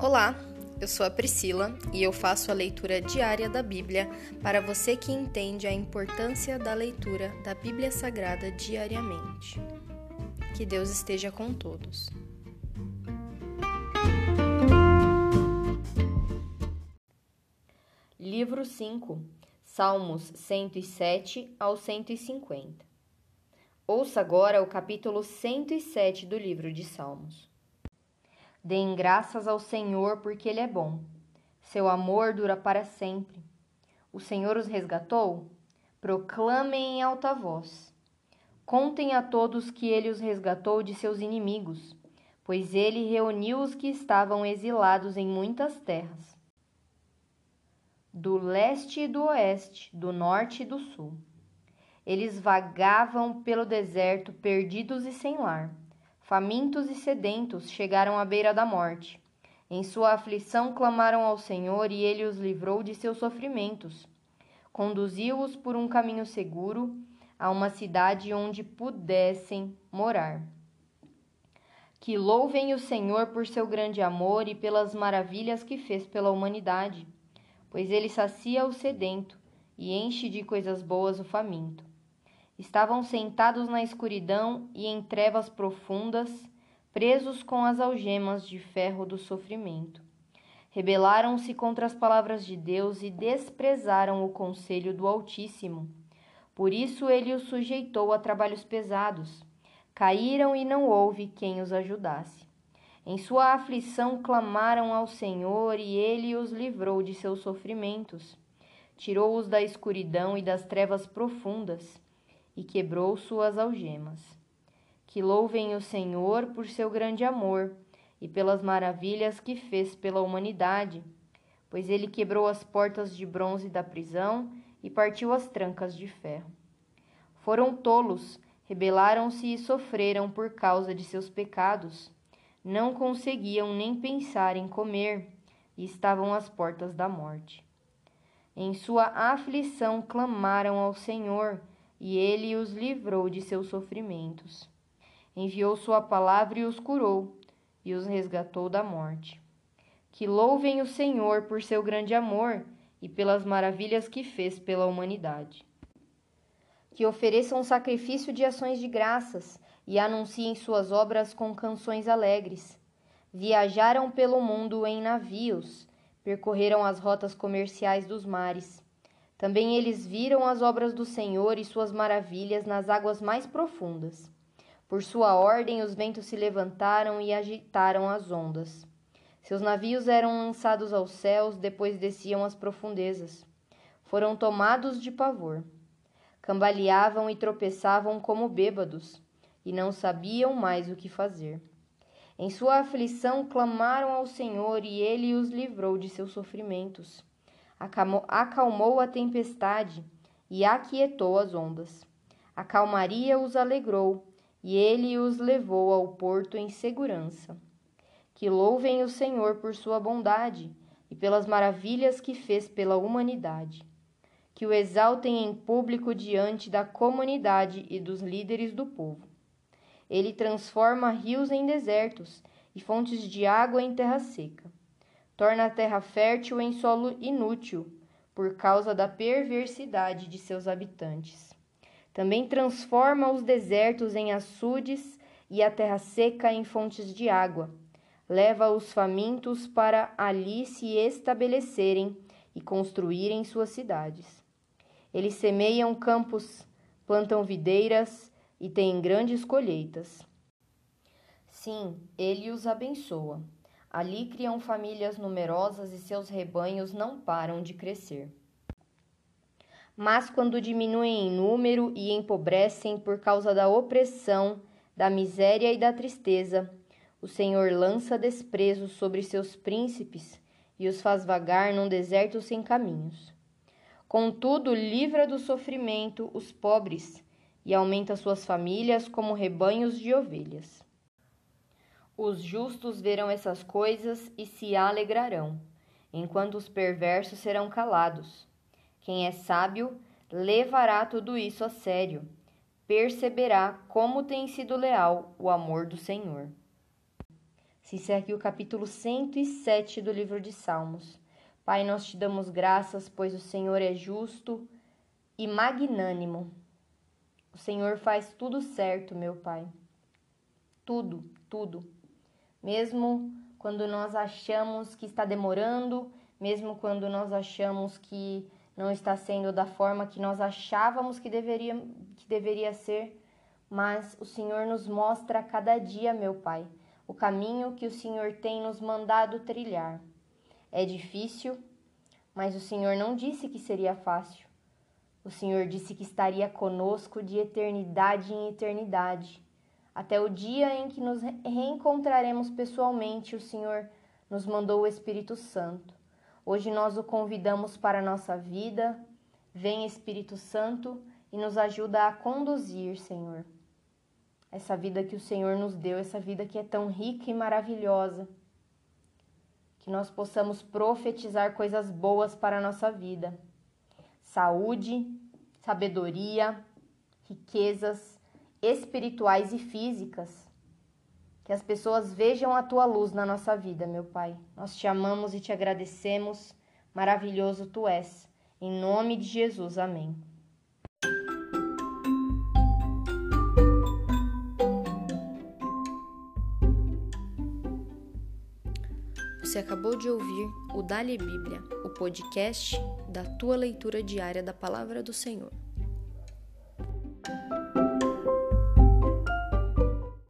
Olá, eu sou a Priscila e eu faço a leitura diária da Bíblia para você que entende a importância da leitura da Bíblia Sagrada diariamente. Que Deus esteja com todos. Livro 5 Salmos 107 ao 150 Ouça agora o capítulo 107 do livro de Salmos. Deem graças ao Senhor, porque Ele é bom. Seu amor dura para sempre. O Senhor os resgatou? Proclamem em alta voz. Contem a todos que Ele os resgatou de seus inimigos, pois Ele reuniu os que estavam exilados em muitas terras. Do leste e do oeste, do norte e do sul. Eles vagavam pelo deserto, perdidos e sem lar. Famintos e sedentos chegaram à beira da morte. Em sua aflição clamaram ao Senhor e ele os livrou de seus sofrimentos. Conduziu-os por um caminho seguro a uma cidade onde pudessem morar. Que louvem o Senhor por seu grande amor e pelas maravilhas que fez pela humanidade, pois ele sacia o sedento e enche de coisas boas o faminto. Estavam sentados na escuridão e em trevas profundas, presos com as algemas de ferro do sofrimento. Rebelaram-se contra as palavras de Deus e desprezaram o conselho do Altíssimo. Por isso ele os sujeitou a trabalhos pesados. Caíram e não houve quem os ajudasse. Em sua aflição clamaram ao Senhor e ele os livrou de seus sofrimentos. Tirou-os da escuridão e das trevas profundas e quebrou suas algemas. Que louvem o Senhor por seu grande amor e pelas maravilhas que fez pela humanidade, pois ele quebrou as portas de bronze da prisão e partiu as trancas de ferro. Foram tolos, rebelaram-se e sofreram por causa de seus pecados. Não conseguiam nem pensar em comer e estavam às portas da morte. Em sua aflição clamaram ao Senhor e ele os livrou de seus sofrimentos. Enviou sua palavra e os curou, e os resgatou da morte. Que louvem o Senhor por seu grande amor e pelas maravilhas que fez pela humanidade. Que ofereçam sacrifício de ações de graças e anunciem suas obras com canções alegres. Viajaram pelo mundo em navios, percorreram as rotas comerciais dos mares também eles viram as obras do Senhor e suas maravilhas nas águas mais profundas. Por sua ordem, os ventos se levantaram e agitaram as ondas. Seus navios eram lançados aos céus, depois desciam às profundezas. Foram tomados de pavor. Cambaleavam e tropeçavam como bêbados, e não sabiam mais o que fazer. Em sua aflição clamaram ao Senhor, e ele os livrou de seus sofrimentos acalmou a tempestade e aquietou as ondas. A calmaria os alegrou e ele os levou ao porto em segurança. Que louvem o Senhor por sua bondade e pelas maravilhas que fez pela humanidade. Que o exaltem em público diante da comunidade e dos líderes do povo. Ele transforma rios em desertos e fontes de água em terra seca torna a terra fértil em solo inútil, por causa da perversidade de seus habitantes. Também transforma os desertos em açudes e a terra seca em fontes de água. Leva os famintos para ali se estabelecerem e construírem suas cidades. Eles semeiam campos, plantam videiras e têm grandes colheitas. Sim, ele os abençoa. Ali criam famílias numerosas e seus rebanhos não param de crescer. Mas quando diminuem em número e empobrecem por causa da opressão, da miséria e da tristeza, o Senhor lança desprezo sobre seus príncipes e os faz vagar num deserto sem caminhos. Contudo, livra do sofrimento os pobres e aumenta suas famílias como rebanhos de ovelhas. Os justos verão essas coisas e se alegrarão, enquanto os perversos serão calados. Quem é sábio levará tudo isso a sério, perceberá como tem sido leal o amor do Senhor. Se encerra aqui o capítulo 107 do livro de Salmos. Pai, nós te damos graças, pois o Senhor é justo e magnânimo. O Senhor faz tudo certo, meu Pai. Tudo, tudo. Mesmo quando nós achamos que está demorando, mesmo quando nós achamos que não está sendo da forma que nós achávamos que deveria, que deveria ser, mas o Senhor nos mostra a cada dia, meu Pai, o caminho que o Senhor tem nos mandado trilhar. É difícil, mas o Senhor não disse que seria fácil. O Senhor disse que estaria conosco de eternidade em eternidade. Até o dia em que nos reencontraremos pessoalmente, o Senhor nos mandou o Espírito Santo. Hoje nós o convidamos para a nossa vida. Vem Espírito Santo e nos ajuda a conduzir, Senhor essa vida que o Senhor nos deu, essa vida que é tão rica e maravilhosa. Que nós possamos profetizar coisas boas para a nossa vida. Saúde, sabedoria, riquezas espirituais e físicas. Que as pessoas vejam a tua luz na nossa vida, meu Pai. Nós te amamos e te agradecemos. Maravilhoso tu és. Em nome de Jesus, amém. Você acabou de ouvir o Dali Bíblia, o podcast da tua leitura diária da palavra do Senhor.